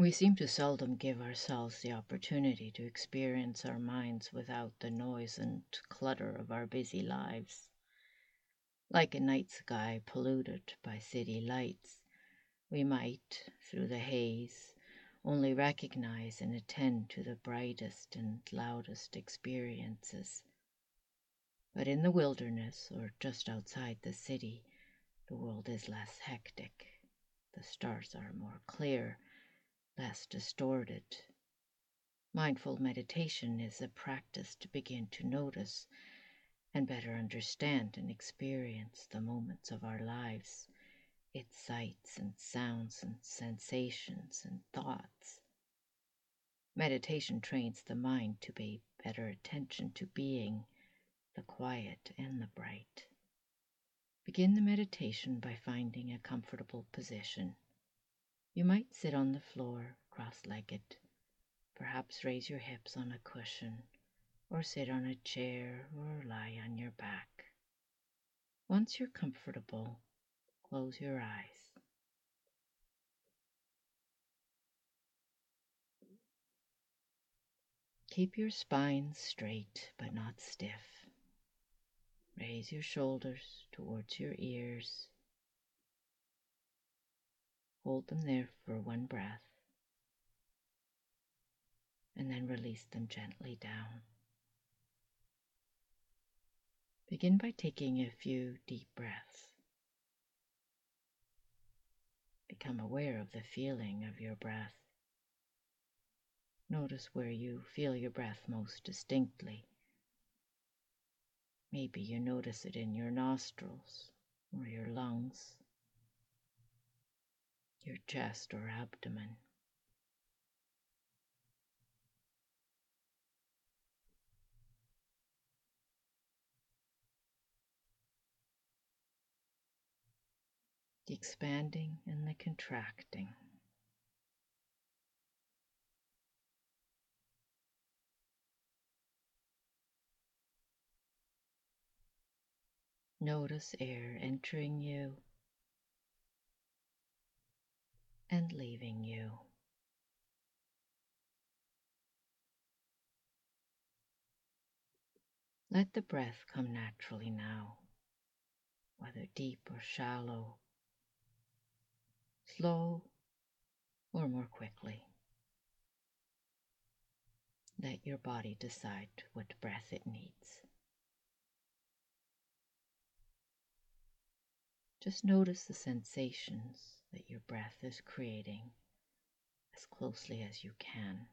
We seem to seldom give ourselves the opportunity to experience our minds without the noise and clutter of our busy lives. Like a night sky polluted by city lights, we might, through the haze, only recognize and attend to the brightest and loudest experiences. But in the wilderness or just outside the city, the world is less hectic. The stars are more clear, less distorted. Mindful meditation is a practice to begin to notice and better understand and experience the moments of our lives, its sights and sounds and sensations and thoughts. Meditation trains the mind to pay better attention to being, the quiet and the bright. Begin the meditation by finding a comfortable position. You might sit on the floor, cross legged, perhaps raise your hips on a cushion, or sit on a chair or lie on your back. Once you're comfortable, close your eyes. Keep your spine straight but not stiff. Raise your shoulders towards your ears. Hold them there for one breath. And then release them gently down. Begin by taking a few deep breaths. Become aware of the feeling of your breath. Notice where you feel your breath most distinctly. Maybe you notice it in your nostrils or your lungs, your chest or abdomen. The expanding and the contracting. Notice air entering you and leaving you. Let the breath come naturally now, whether deep or shallow, slow or more quickly. Let your body decide what breath it needs. Just notice the sensations that your breath is creating as closely as you can.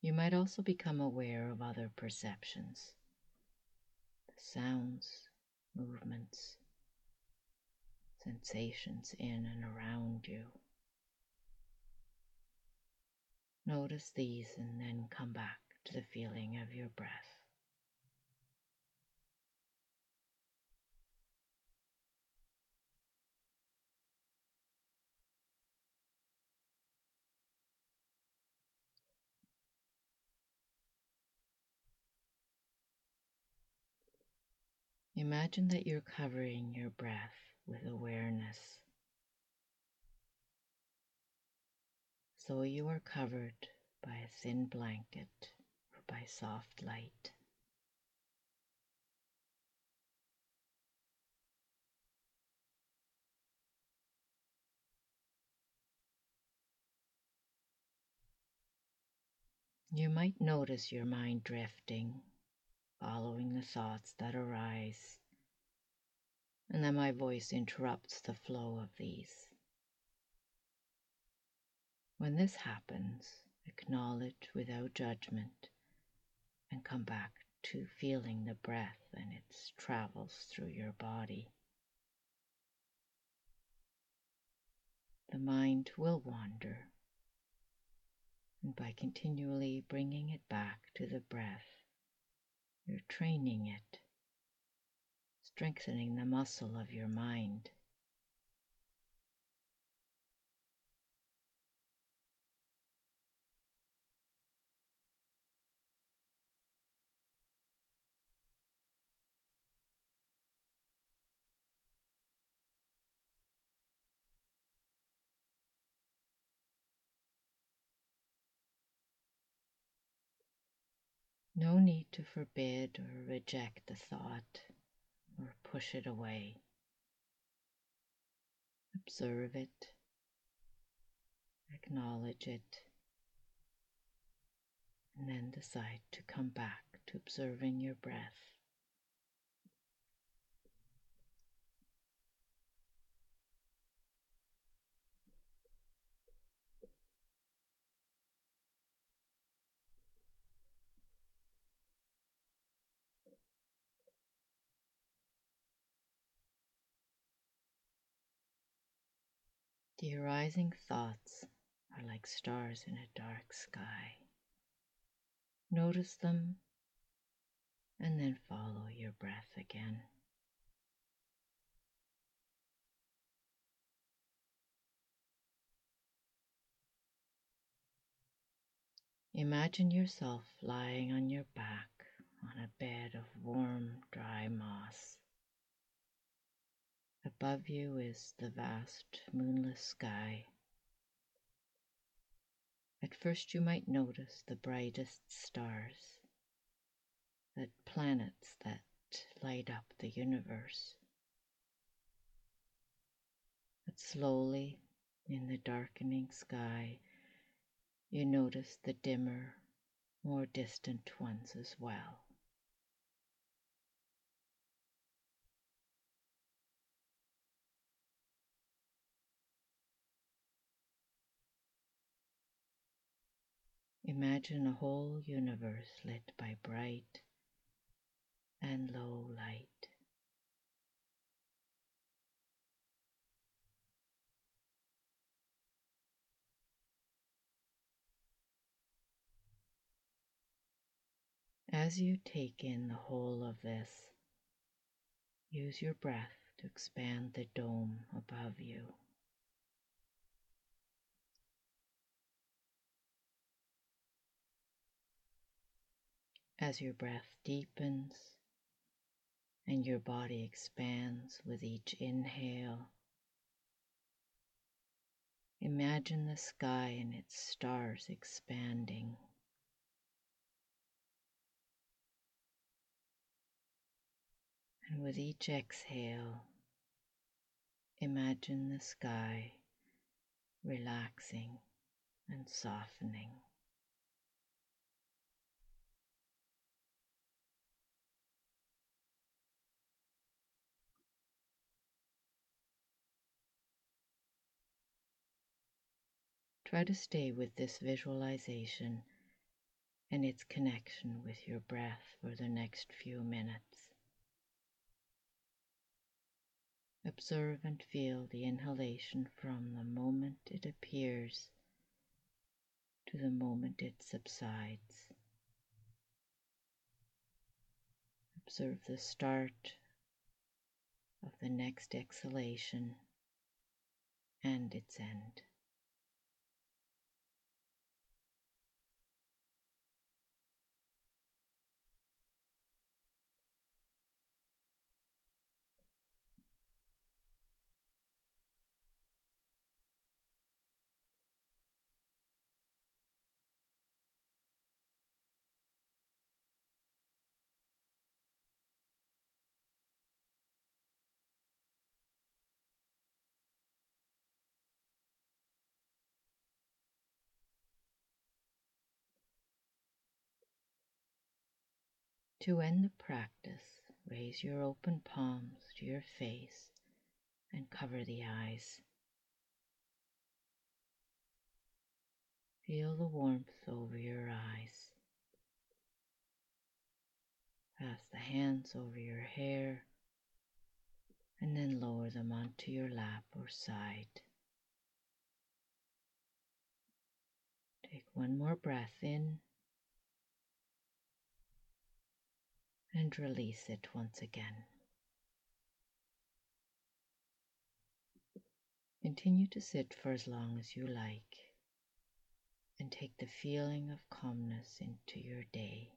You might also become aware of other perceptions, the sounds, movements, sensations in and around you. Notice these and then come back to the feeling of your breath. Imagine that you're covering your breath with awareness. So you are covered by a thin blanket or by soft light. You might notice your mind drifting, following the thoughts that arise and then my voice interrupts the flow of these. When this happens, acknowledge without judgment and come back to feeling the breath and its travels through your body. The mind will wander, and by continually bringing it back to the breath, you're training it strengthening the muscle of your mind. No need to forbid or reject the thought or push it away. Observe it, acknowledge it, and then decide to come back to observing your breath. The arising thoughts are like stars in a dark sky. Notice them and then follow your breath again. Imagine yourself lying on your back on a bed of warm, dry moss. Above you is the vast moonless sky. At first, you might notice the brightest stars, the planets that light up the universe. But slowly, in the darkening sky, you notice the dimmer, more distant ones as well. Imagine a whole universe lit by bright and low light. As you take in the whole of this, use your breath to expand the dome above you. As your breath deepens and your body expands with each inhale, imagine the sky and its stars expanding. And with each exhale, imagine the sky relaxing and softening. Try to stay with this visualization and its connection with your breath for the next few minutes. Observe and feel the inhalation from the moment it appears to the moment it subsides. Observe the start of the next exhalation and its end. To end the practice, raise your open palms to your face and cover the eyes. Feel the warmth over your eyes. Pass the hands over your hair and then lower them onto your lap or side. Take one more breath in and release it once again. Continue to sit for as long as you like and take the feeling of calmness into your day.